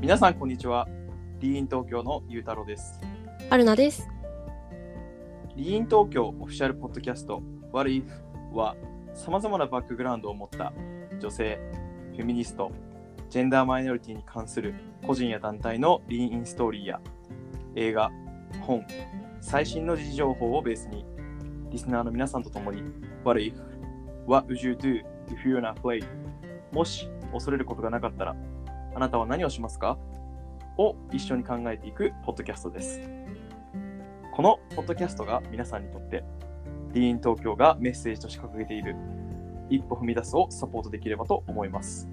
皆さんこんにちは。リーン東京のゆうたろうです。アルナです。リーン東京オフィシャルポッドキャスト What If は様々なバックグラウンドを持った女性、フェミニスト、ジェンダーマイノリティに関する個人や団体のリーンインストーリーや映画、本、最新の時事情報をベースにリスナーの皆さんと共に What if? What would you do if you're not afraid? もし恐れることがなかったらあなたは何をしますか？を一緒に考えていくポッドキャストです。このポッドキャストが皆さんにとって、ディーン東京がメッセージとして掲げている一歩踏み出すをサポートできればと思います。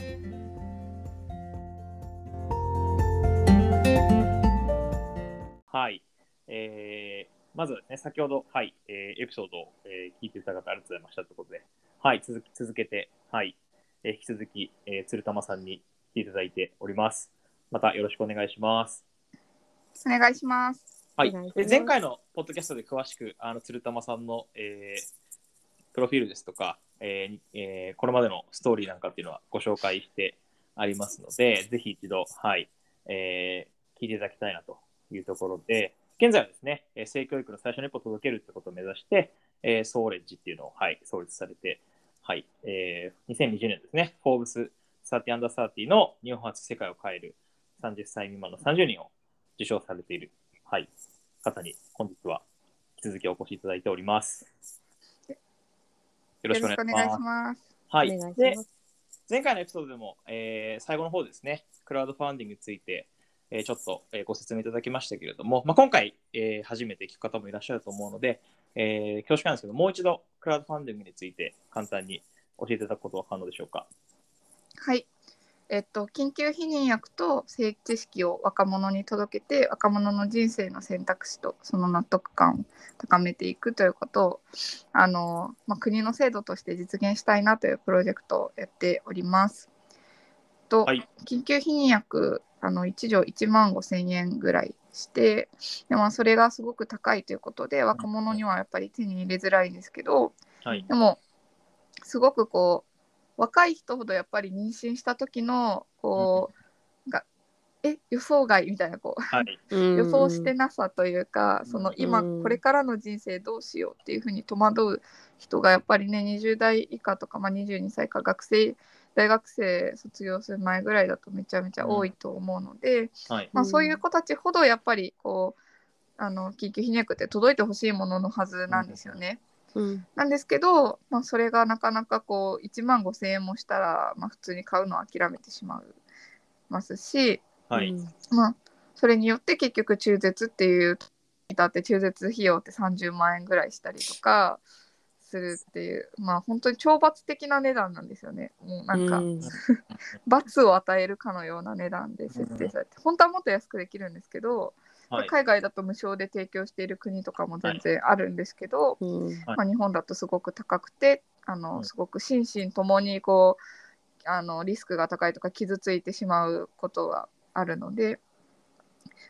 はい。えーまずね、先ほど、はい、えーエピソードを、えー聞いていただいた方ありがとうございましたということで、はい、続き続けて、はい、えー引き続き、えー鶴玉さんにていただいております。またよろしくお願いします。お願いします。はいい前回のポッドキャストで詳しくあの鶴玉さんの、えープロフィールですとか、えーにえーこれまでのストーリーなんかっていうのはご紹介してありますので、ぜひ一度、はいえー聞いていただきたいなというところで、現在はですね、えー性教育の最初の一歩を届けるってことを目指して、えーソーレッジっていうのを、はい、創立されて、はいえー2020年ですね、フォーブス30 under 30の日本初世界を変える30歳未満の30人を受賞されている、はい、方に本日は引き続きお越しいただいております。よろしくお願いします。はい、いしで。前回のエピソードでも、えー最後の方ですね、クラウドファンディングについて、えーちょっと、えーご説明いただきましたけれども、まあ、今回、えー初めて聞く方もいらっしゃると思うので、えー恐縮なんですけど、もう一度クラウドファンディングについて簡単に教えていただくことは可能でしょうか。はい。えっと、緊急避妊薬と性知識を若者に届けて、若者の人生の選択肢とその納得感を高めていくということを、あの、まあ、国の制度として実現したいなというプロジェクトをやっております。と、はい緊急避妊薬、あの、1錠1万5千円ぐらいして、でまあ、それがすごく高いということで、若者にはやっぱり手に入れづらいんですけど、はい。でもすごくこう若い人ほどやっぱり妊娠した時のこう、がえ予想外みたいなこうはい。予 予想してなさというか、その今うんこれからの人生どうしようっていうふうに戸惑う人がやっぱりね20代以下とか、まあ、22歳か学生大学生卒業する前ぐらいだとめちゃめちゃ多いと思うので、はい。まあ、うんそういう子たちほどやっぱりこうあの緊急避妊薬って届いてほしいもののはずなんですよね。うんなんですけど、まあ、それがなかなかこう1万5千円もしたら、まあ、普通に買うのを諦めてしまいますし、はい。うん。まあ、それによって結局中絶っていうだって中絶費用って30万円ぐらいしたりとかするっていうまあ本当に懲罰的な値段なんですよね。もうなんかうん。罰を与えるかのような値段で設定されて本当はもっと安くできるんですけど、はい。海外だと無償で提供している国とかも全然あるんですけど、うんはいまあ、日本だとすごく高くてあの、うんすごく心身ともにこうあのリスクが高いとか傷ついてしまうことがあるので、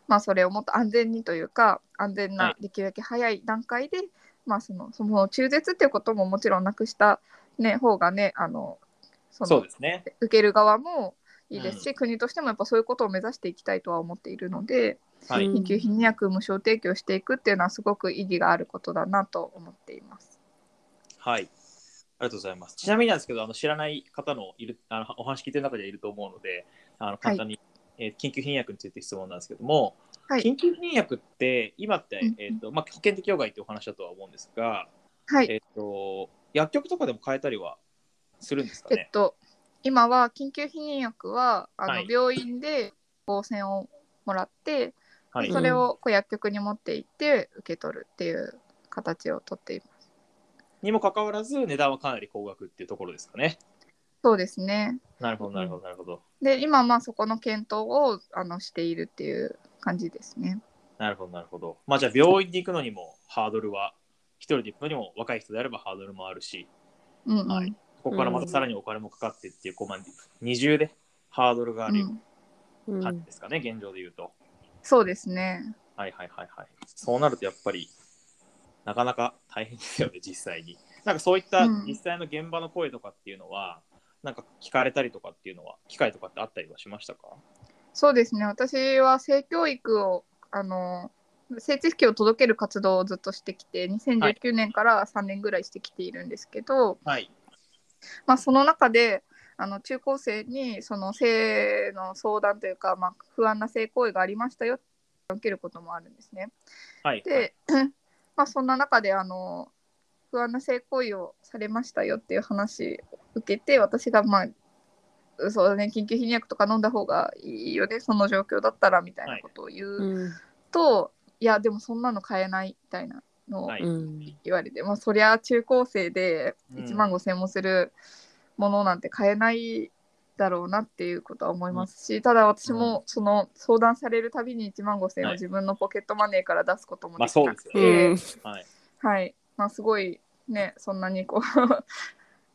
まあ、それをもっと安全にというか安全はなできるだけ早い段階で、まあ、そのその中絶っていうことももちろんなくした、ね、方がねあのそのそうですね。受ける側もいいですし、国としてもやっぱそういうことを目指していきたいとは思っているのではい。うん緊急避妊薬無償提供していくっていうのはすごく意義があることだなと思っています。はい。ありがとうございます。ちなみになんですけど、あの知らない方のいるあのお話聞いてる中でいると思うので、あの簡単に、えー緊急避妊薬について質問なんですけども、はい緊急避妊薬って今って、うんえーとまあ、保険適用外っていうお話だとは思うんですが、はい、えー、と薬局とかでも買えたりはするんですかね？えっと、今は緊急避妊薬はあの、はい病院で抗線をもらって、はい、それをこう薬局に持って行って受け取るっていう形をとっています。にもかかわらず値段はかなり高額っていうところですかね。そうですね。なるほど、なるほど、なるほど。で、今まあそこの検討をあのしているっていう感じですね。なるほど、なるほど。まあじゃあ病院に行くのにもハードルは、一人で行くのにも若い人であればハードルもあるし、うんうん。はいここからまたさらにお金もかかってっていう、こうまあ二重でハードルがあるうん感じですかね、現状で言うと。そうですね。はいはいはいはい。そうなるとやっぱり、なかなか大変ですよね、実際に。なんかそういったうん実際の現場の声とかっていうのは、なんか聞かれたりとかっていうのは、機会とかってあったりはしましたか？そうですね私は性教育をあの性知識を届ける活動をずっとしてきて2019年から3年ぐらいしてきているんですけど、はい。まあ、その中であの中高生にその性の相談というか、まあ、不安な性行為がありましたよって受けることもあるんですね。はい。で、まあ、そんな中であの不安な性行為をされましたよっていう話を受けて私がまあそうだね緊急避妊薬とか飲んだ方がいいよねその状況だったらみたいなことを言ううんと、い、やでもそんなの買えないみたいなのをはいうん言われて、まあそりゃ中高生でうん1万5,000円もするものなんて買えないだろうなっていうことは思いますし、ただ私もその相談されるたびに1万5,000円をはい自分のポケットマネーから出すこともまあできなくて、はい。はい、まあ、すごいねそんなにこ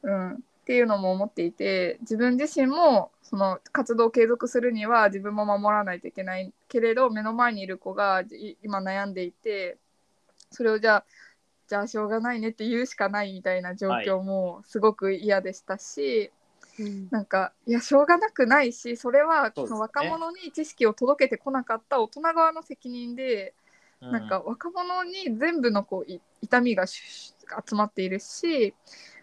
う、うん、っていうのも思っていて自分自身もその活動を継続するには自分も守らないといけないけれど目の前にいる子がい今悩んでいてそれをじゃあじゃあしょうがないねって言うしかないみたいな状況もすごく嫌でしたし、うん。なんかいやしょうがなくないしそれはその若者に知識を届けてこなかった大人側の責任で。なんか若者に全部のこうい痛みがし集まっているし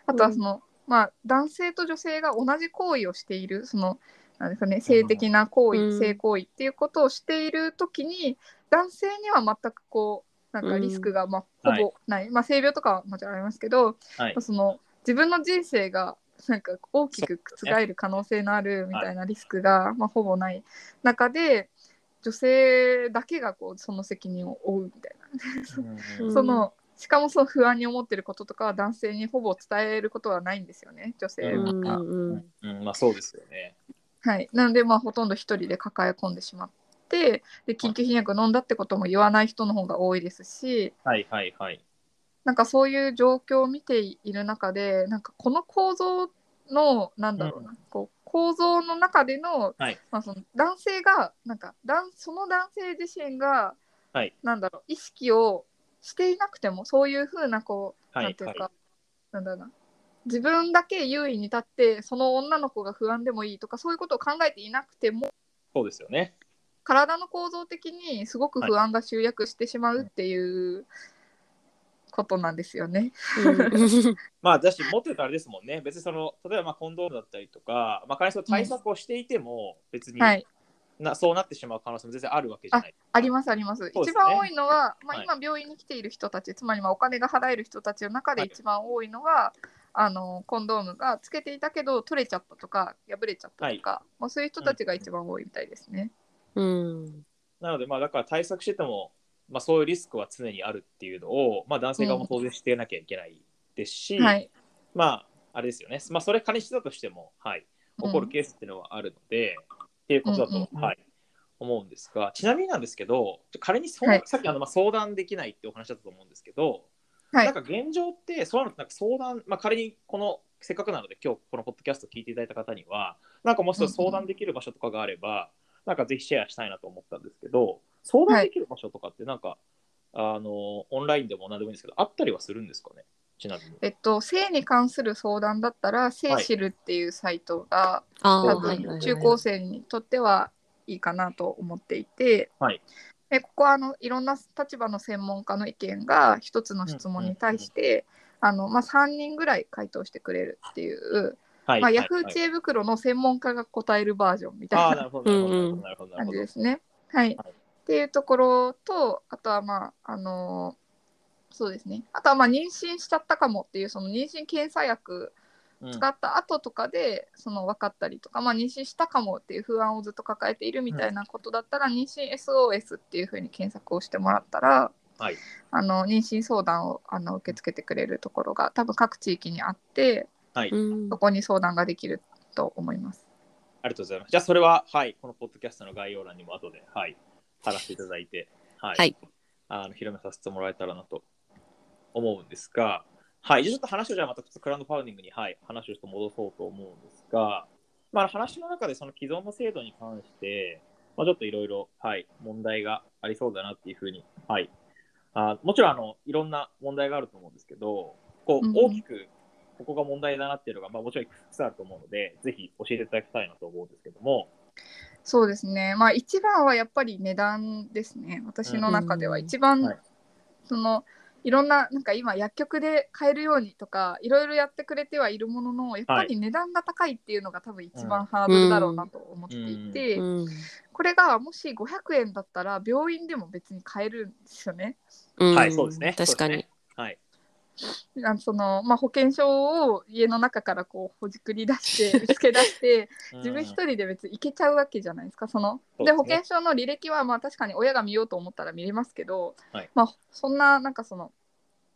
あとはその、まあ男性と女性が同じ行為をしているそのなんですかね性的な行為、うん。性行為っていうことをしている時に男性には全くこうなんかリスクがまあうんほぼない、まあ性病とかはもちろんありますけど、はい。その自分の人生がなんか大きく覆る可能性のあるみたいなリスクが、まあ、ほぼない中で女性だけがこうその責任を負うみたいな、うん。そのしかもその不安に思ってることとかは男性にほぼ伝えることはないんですよね女性は。うん。うんうん、まあそうですよね。はい、なのでまあほとんど一人で抱え込んでしまってで緊急避妊薬飲んだってことも言わない人の方が多いですし。はいはいはい。なんかそういう状況を見ている中でなんかこの構造のなんだろうな、こう構造の中での,、はい。まあ、その男性がなんか男その男性自身が、はい。なんだろう意識をしていなくてもそういうふうなこう、はいなんていうか、はなんだろうな自分だけ優位に立ってその女の子が不安でもいいとかそういうことを考えていなくてもそうですよね。体の構造的にすごく不安が集約してしまうっていうことなんですよね。まあだし、もっと言うとあれですもんね。別にその、例えばまあコンドームだったりとか、まあ、仮にその対策をしていても、別にはい、な、そうなってしまう可能性も全然あるわけじゃない。ありますあります。ね一番多いのは、まあ、はい今病院に来ている人たち、つまりまあお金が払える人たちの中ではい一番多いのが、あのコンドームがつけていたけど取れちゃったとか破れちゃったとか、まあ、そういう人たちが一番多いみたいですね。うん。なので、まあだから対策してても、まあそういうリスクは常にあるっていうのを、まあ男性側も当然してなきゃいけないですし、はい、まああれですよね。まあそれ仮にしてたとしても、はい、起こるうんケースっていうのはあるので、っていうことだと、うんうんうんはい、思うんですが、ちなみになんですけど、仮にそう、はい。さっきあの、まあ、相談できないってお話だったと思うんですけど、はい。なんか現状って、そうなのなんか相談、まあ、仮にこの、せっかくなので、今日このポッドキャスト聞いていただいた方には、なんかもう一つ相談できる場所とかがあれば、なんかぜひシェアしたいなと思ったんですけど、相談できる場所とかって、なんか、あの、オンラインでも何でもいいんですけど、あったりはするんですかね、ちなみに。えっと、性に関する相談だったら、性知るっていうサイトが、はいはいはい分中高生にとってはいいかなと思っていて、はいでここはあのいろんな立場の専門家の意見が一つの質問に対して、あのまあ、3人ぐらい回答してくれるっていう、はい。まあ、はいヤフー知恵袋の専門家が答えるバージョンみたああ、いななるほど、なるほど、なるほど、なる感ほど。じですね。はい、はいっていうところとあとはまああのそうですねあとはまあ妊娠しちゃったかもっていうその妊娠検査薬うん使った後とかでその分かったりとか、まあ、妊娠したかもっていう不安をずっと抱えているみたいなことだったら、妊娠 SOS っていうふうに検索をしてもらったらはい。あの妊娠相談をあの受け付けてくれるところが多分各地域にあってはい。うんそこに相談ができると思います。ありがとうございます。じゃあ、それは、はい、このポッドキャストの概要欄にも後で、はい、貼らせていただいて、はい、はいあの広めさせてもらえたらなと思うんですが、はい、じゃあちょっと話をじゃあまたクラウドファウンディングに、はい、話をちょっと戻そうと思うんですが、まあ、話の中でその既存の制度に関して、まあ、ちょっといろいろ、はい、問題がありそうだなっていうふうに、はい、あもちろんあのいろんな問題があると思うんですけど、こう大きくここが問題だなっていうのが、まあ、もちろんいくつかあると思うので、ぜひ教えていただきたいなと思うんですけども、そうですね。まあ一番はやっぱり値段ですね。私の中では一番、うんはいそのいろんななんか今薬局で買えるようにとかいろいろやってくれてはいるもののやっぱり値段が高いっていうのが多分一番ハードルだろうなと思っていて、うんこれがもし500円だったら病院でも別に買えるんですよね。うんはい、そうですね。確かに。はい。あのそのまあ、保険証を家の中からこうほじくり出して 見つけ出して自分一人で別に行けちゃうわけじゃないですか。そのですね。で保険証の履歴はまあ確かに親が見ようと思ったら見れますけど、はい。まあそんななんかその、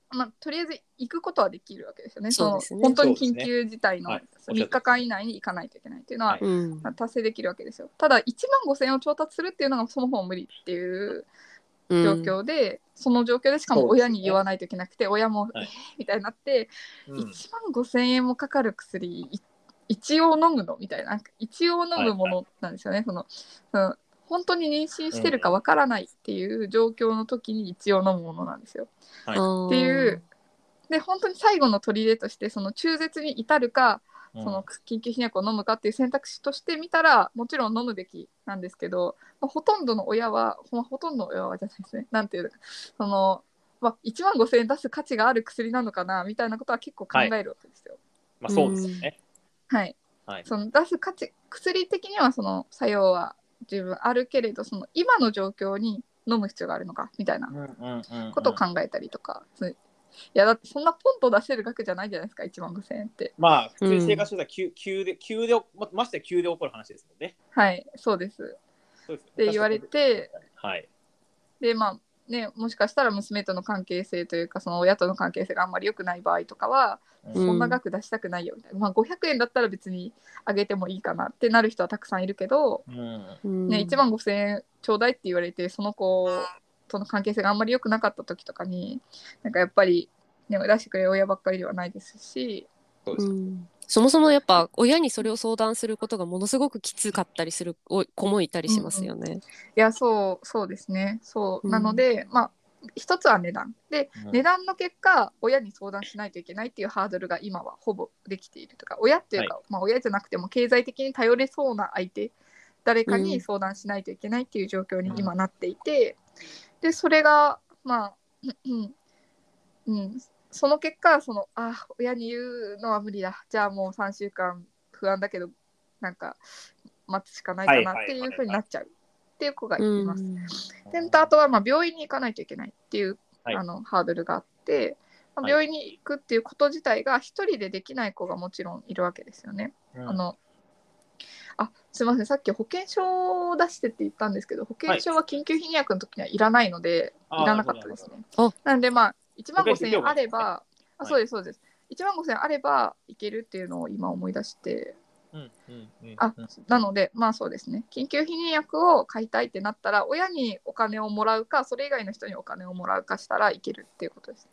まあ、とりあえず行くことはできるわけですよね。そうですね。の本当に緊急事態のはい。3日間以内に行かないといけないっていうのは、はい。達成できるわけですよ。ただ1万5000円を調達するっていうのがそもそも無理っていううん状況で、その状況でしかも親に言わないといけなくて、親も、はい。えーみたいになってうん。1万5,000円もかかる薬い一応飲むの？みたいな一応飲むものなんですよね、そのその本当に妊娠してるかわからないっていう状況の時に一応飲むものなんですよ。はい。っていう。で本当に最後の砦としてその中絶に至るかうんその緊急避薬を飲むかっていう選択肢としてみたらもちろん飲むべきなんですけど、まあ、ほとんどの親はほほとんどの親はじゃないですね。なんていうその、まあ、1万5,000円出す価値がある薬なのかなみたいなことは結構考えるわけですよ。まあそうですよね。はい、はい。その出す価値薬的にはその作用は十分あるけれどその今の状況に飲む必要があるのかみたいなうんうんうんうん。ことを考えたりとか、そういやだってそんなポンと出せる額じゃないじゃないですか1万5,000円って。まあ、普通に生活してたら急、急で、急で、まましてや急で起こる話ですもんね。はいそうですそうですって言われ。てはい。でまあねもしかしたら娘との関係性というかその親との関係性があんまり良くない場合とかは、うんそんな額出したくないよみたいな、まあ、500円だったら別にあげてもいいかなってなる人はたくさんいるけど、うん。うんね、1万5,000円ちょうだいって言われてその子との関係性があんまり良くなかった時とかになんかやっぱり、ね、出してくれる親ばっかりではないですし。そうです。うん。そもそもやっぱ親にそれを相談することがものすごくきつかったりするお子もいたりしますよね。いやそうそうですね。そう、うん。なのでまあ一つは値段。でうん。値段の結果親に相談しないといけないっていうハードルが今はほぼできているとか親っていうか、まあ、親じゃなくても経済的に頼れそうな相手誰かに相談しないといけないっていう状況に今なっていて、でそれがまあ、うんうん、その結果そのあ親に言うのは無理だ。じゃあもう3週間不安だけどなんか待つしかないかなっていうふうになっちゃう。っていう子がいます。であとはまあ病院に行かないといけないっていう、はい。あのハードルがあって、まあはい。病院に行くっていうこと自体が一人でできない子がもちろんいるわけですよね。うん。あのあすみません。さっき保険証を出してって言ったんですけど保険証は緊急避薬の時にはいらないので、あーい、らなかったですね。なんでまあ1万5000円あれ保険ば、あそうですそうです。1万5000円あればいけるっていうのを今思い出して。うんうんうんあうん。なので、まあそうですね、緊急避妊薬を買いたいってなったら、親にお金をもらうか、それ以外の人にお金をもらうかしたらいけるっていうことです。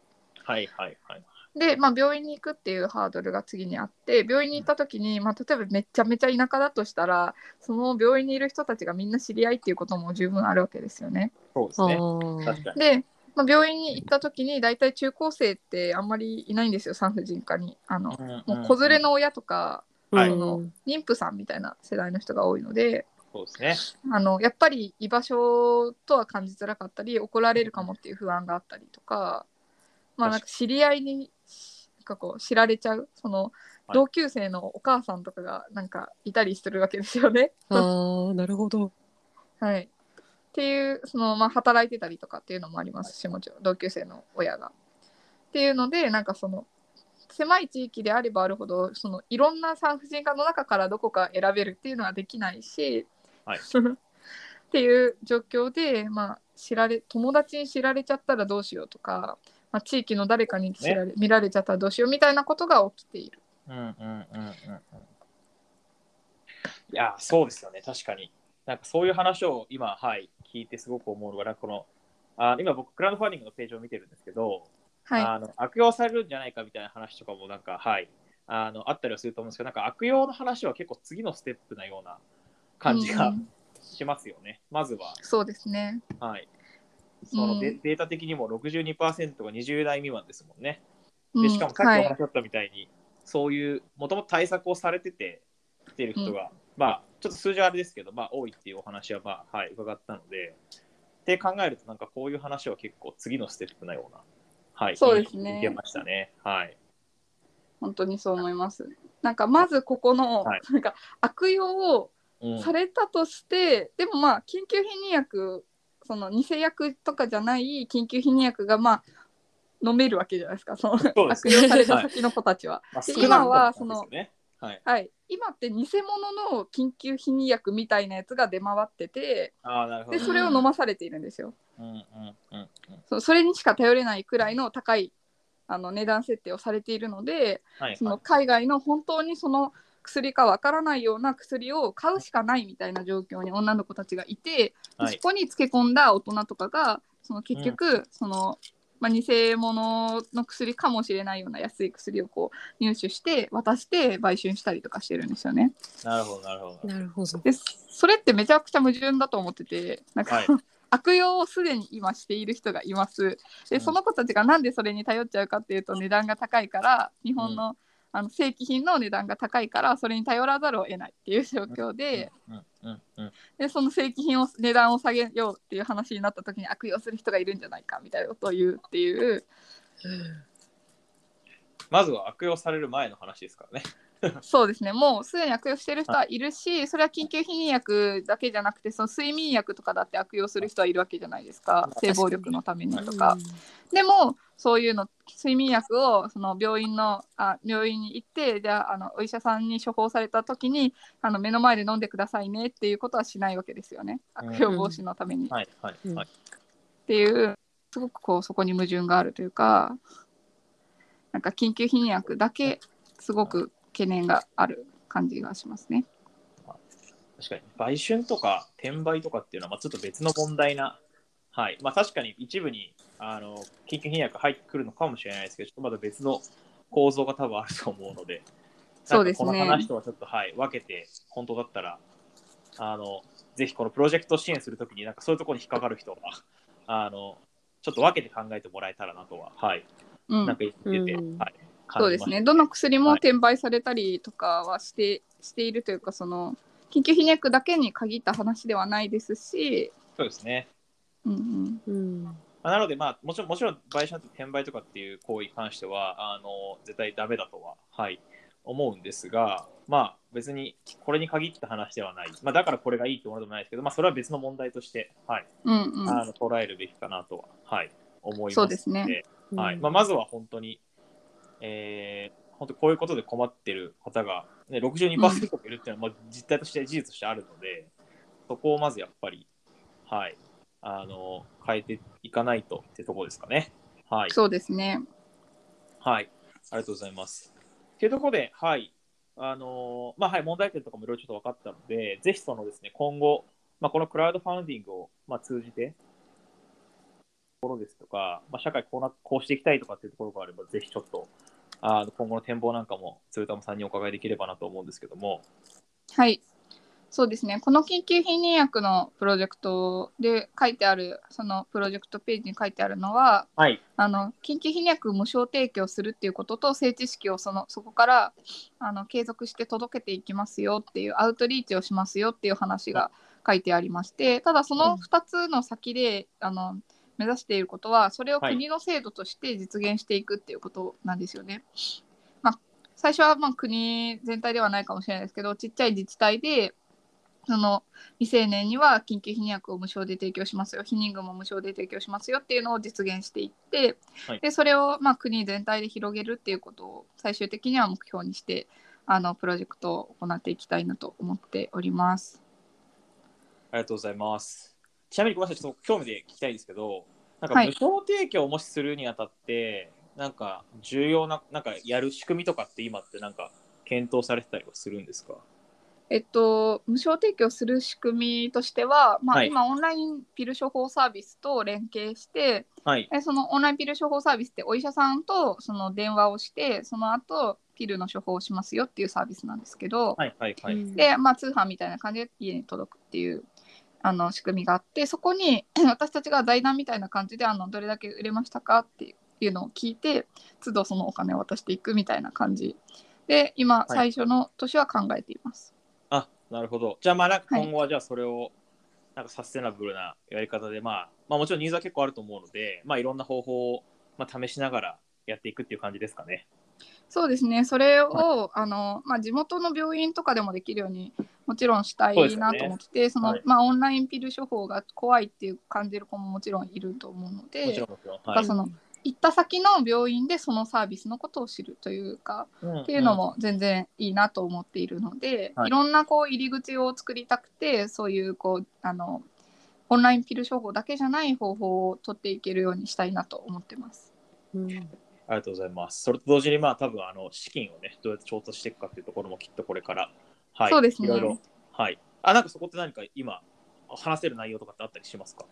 はいはいはい。で、まあ、病院に行くっていうハードルが次にあって、病院に行った時に、まあ、例えばめちゃめちゃ田舎だとしたら、その病院にいる人たちがみんな知り合いっていうことも十分あるわけですよね。あそうですね。ー確かに。で、まあ、病院に行った時に、大体中高生ってあんまりいないんですよ、産婦人科に。あのもう子連れの親とか、はいその妊婦さんみたいな世代の人が多いので、そうですね。あのやっぱり居場所とは感じづらかったり怒られるかもっていう不安があったりとかまあなんか知り合いにかこう知られちゃうそのはい同級生のお母さんとかがなんかいたりするわけですよね。あーなるほど。はい、っていうその、まあ、働いてたりとかっていうのもありますしもちろん同級生の親が。っていうのでなんかその狭い地域であればあるほどそのいろんな産婦人科の中からどこか選べるっていうのはできないし、はい っていう状況で、まあ、知られ友達に知られちゃったらどうしようとか、まあ、地域の誰かに知られ、見られちゃったらどうしようみたいなことが起きている。うんうんうんうんうん。いや、そうですよね、確かに。なんかそういう話を今、はい、聞いてすごく思うのが、このあ今僕、クラウドファンディングのページを見てるんですけど、はい、あの悪用されるんじゃないかみたいな話とかもなんか、はい、あのあったりはすると思うんですけど、なんか悪用の話は結構次のステップなような感じがうんうんしますよね。まずは、そうですね。はい。そのデ,、うんデータ的にも62%が20代未満ですもんね。うんでしかもさっきはいお話しあったみたいに、そういうもともと対策をされてて来てる人が、まあちょっと数字はあれですけど、まあ、多いっていうお話は、まあ、はい、伺ったので、って考えると、なんかこういう話は結構次のステップなような、はい、そうですねいけましたね。はい。本当にそう思います。なんかまずここの、はいなんか悪用をうんされたとして、でもまあ緊急避妊薬その偽薬とかじゃない緊急避妊薬がまあ飲めるわけじゃないですかその悪用された先の子たちは。まあ、で少なくとも今はそうですよねはい。はい、今って偽物の緊急避妊薬みたいなやつが出回っててああ、なるほど。でそれを飲まされているんですよ。うんうんうんうん。そそれにしか頼れないくらいの高いあの値段設定をされているのではい、そのはい。海外の本当にその薬かわからないような薬を買うしかないみたいな状況に女の子たちがいて、ではいそこにつけ込んだ大人とかがその結局、その、まあ、偽物の薬かもしれないような安い薬をこう入手して渡して売春したりとかしてるんですよね。なるほど、なるほど。なるほど。でそれってめちゃくちゃ矛盾だと思っててなんか、はい悪用をすでに今している人がいます。うんでその子たちがなんでそれに頼っちゃうかっていうと値段が高いから日本の,、あの正規品の値段が高いからそれに頼らざるを得ないっていう状況で,、うんうんうん。でその正規品を値段を下げようっていう話になった時に悪用する人がいるんじゃないかみたいなことを言うっていうまずは悪用される前の話ですからね。そうですねもうすでに悪用してる人はいるしそれは緊急避妊薬だけじゃなくてその睡眠薬とかだって悪用する人はいるわけじゃないですか性暴力のためにとか。でもそういうの睡眠薬をその病院のあ病院に行ってじゃああのお医者さんに処方された時にあの目の前で飲んでくださいねっていうことはしないわけですよねうん悪用防止のために。っはいはいはい。ていうすごくこうそこに矛盾があるというかなんか緊急避妊薬だけすごく懸念がある感じがしますね。確かに、売春とか転売とかっていうのは、まあ、ちょっと別の問題な、はい。まあ、確かに一部に、あの、緊急避妊薬入ってくるのかもしれないですけど、ちょっとまだ別の構造が多分あると思うので、そうですねこの話とはちょっと、はい、分けて、本当だったら、あの、ぜひこのプロジェクトを支援するときに、なんかそういうところに引っかかる人は、あの、ちょっと分けて考えてもらえたらなとは、はい。うんなんか言ってて、うんはい。そうですね。どの薬も転売されたりとかはして,、しているというかその緊急避妊薬だけに限った話ではないですし、そうですね。うんうん、うん。まあなので、まあ、もちろん、もちろん、売春と転売とかっていう行為に関しては、あの、絶対ダメだとは、はい、思うんですが、まあ、別に、これに限った話ではない。まあ、だからこれがいいってものでもないですけど、まあ、それは別の問題として、はい、うんうんあの捉えるべきかなとは、はい、思いますそうですねはい。まあ、まずは本当に、えー、本当こういうことで困ってる方が、ね、62%もいるっていうのは、まあ、実態として事実としてあるので、そこをまずやっぱり、はい、あの、変えていかないとってところですかね。はい。そうですね。はい。ありがとうございます。というところで、はい。あのまあ、はい、問題点とかもいろいろちょっと分かったので、ぜひそのですね、今後、まあ、このクラウドファンディングを、まあ、通じて、ところですとか、まあ、社会こうなこうしていきたいとかっていうところがあれば、ぜひちょっと、あの今後の展望なんかも、鶴玉さんにお伺いできればなと思うんですけども、はい。そうですね。この緊急避妊薬のプロジェクトで書いてある、そのプロジェクトページに書いてあるのは、はい。あの緊急避妊薬無償提供するっていうことと性知識をそのそこからあの継続して届けていきますよっていうアウトリーチをしますよっていう話が書いてありましてただその2つの先で、あの目指していることはそれを国の制度として実現していくっていうことなんですよね。まあ、最初はまあ国全体ではないかもしれないですけどちっちゃい自治体でその未成年には緊急避妊薬を無償で提供しますよ避妊具も無償で提供しますよっていうのを実現していって、はいでそれをまあ国全体で広げるっていうことを最終的には目標にしてあのプロジェクトを行っていきたいなと思っております。ありがとうございます。ちなみにごめんなさい、ちょっと興味で聞きたいんですけど、なんかはい無償提供をもしするにあたって、なんか重要な、なんかやる仕組みとかって今ってなんか検討されてたりはするんですか？えっと、無償提供する仕組みとしては、まあはい今オンラインピル処方サービスと連携してはい。えそのオンラインピル処方サービスってお医者さんとその電話をしてその後ピルの処方をしますよっていうサービスなんですけど、はいはいはい。で、まあ、通販みたいな感じで家に届くっていうあの仕組みがあってそこに 私たちが財団みたいな感じであのどれだけ売れましたかっていうのを聞いて都度そのお金を渡していくみたいな感じで今い最初の年は考えています。なるほど。じゃあまあなんかはい今後はじゃあそれをなんかサステナブルなやり方で、まあ、まあもちろんニーズは結構あると思うので、まあいろんな方法をまあ試しながらやっていくっていう感じですかね。そうですね、それを、あのまあ、地元の病院とかでもできるようにもちろんしたいなと思ってて、そのはいまあ、オンラインピル処方が怖いっていう感じる子ももちろんいると思うのでろんもちろん。だはい行った先の病院でそのサービスのことを知るというか、うん。っていうのも全然いいなと思っているので、はい。い、ろんなこう入り口を作りたくてそういうこうあのオンラインピル処方だけじゃない方法を取っていけるようにしたいなと思ってます。うん。ありがとうございます。それと同時に、まあ、多分あの資金をね、どうやって調達していくかっていうところもきっとこれから、はい、そうですね。いろいろ、はい。あ、なんかそこって何か今、話せる内容とかってあったりしますか？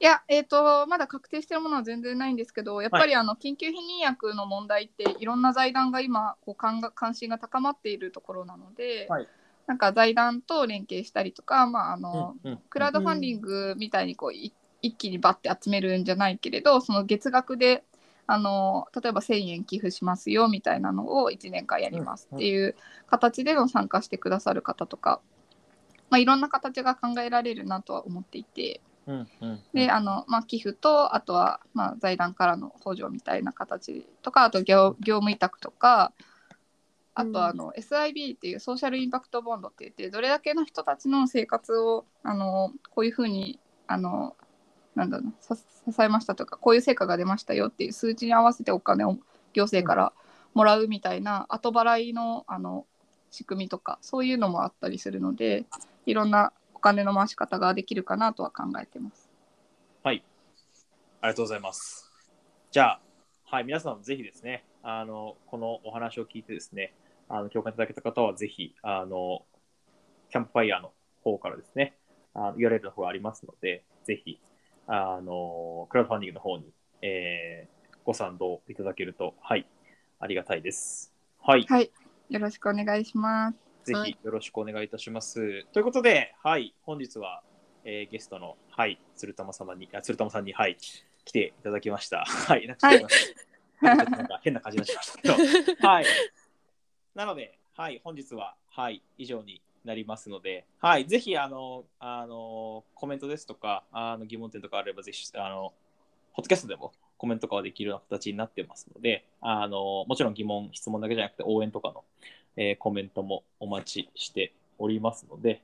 いや、えー、とまだ確定してるものは全然ないんですけどやっぱりあの緊急避妊薬の問題っていろんな財団が今こう関が関心が高まっているところなので、はい。なんか財団と連携したりとか、まああのうんうんクラウドファンディングみたいにこうい一気にバッて集めるんじゃないけれどその月額であの例えば1,000円寄付しますよみたいなのを1年間やりますっていう形での参加してくださる方とか、まあ、いろんな形が考えられるなとは思っていて。うんうんであの、まあ、寄付とあとは、まあ、財団からの補助みたいな形とかあと業業務委託とかあとあの、SIB っていうソーシャルインパクトボンドって言ってどれだけの人たちの生活をあのこういうふうにあのなんだろう支えましたとかこういう成果が出ましたよっていう数値に合わせてお金を行政からもらうみたいな後払いのあの仕組みとかそういうのもあったりするのでいろんなお金の回し方ができるかなとは考えてます。はい。ありがとうございます。じゃあ、はい、皆さんもぜひですね、あの、このお話を聞いてですね、あの、共感いただけた方はぜひ、あの、キャンプファイヤーの方からですね、あの URL の方がありますので、ぜひ、あの、クラウドファンディングの方に、えーご賛同いただけると、はい、ありがたいです。はい。はい、よろしくお願いします。ぜひよろしくお願いいたします。ということで、はい、本日は、えーゲストの、はい、鶴玉様に、あ鶴玉さんに、はい、来ていただきました。はい、なんかちょっとなんか変な感じになっちゃいましたけど、はい。なので、はい、本日は、はい、以上になりますので、はい、ぜひ、あの、あの、コメントですとか、あの疑問点とかあれば、ぜひ、あの、ポッドキャストでもコメントとかはできるような形になってますので、あの、もちろん疑問、質問だけじゃなくて、応援とかの、えーコメントもお待ちしておりますので、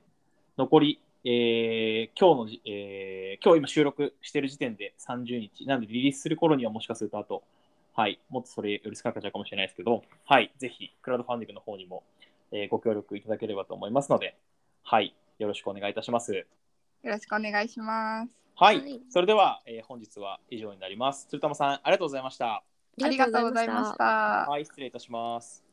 残り、えー今日の、えー今日今収録してる時点で30日、なのでリリースする頃にはもしかするとあと、はい、もっとそれより少なくなっちゃうかもしれないですけど、はい、ぜひ、クラウドファンディングの方にも、えご協力いただければと思いますので、はい、よろしくお願いいたします。よろしくお願いします。はい、はいそれでは、えー本日は以上になります。鶴玉さん、ありがとうございました。ありがとうございました。はい、失礼いたします。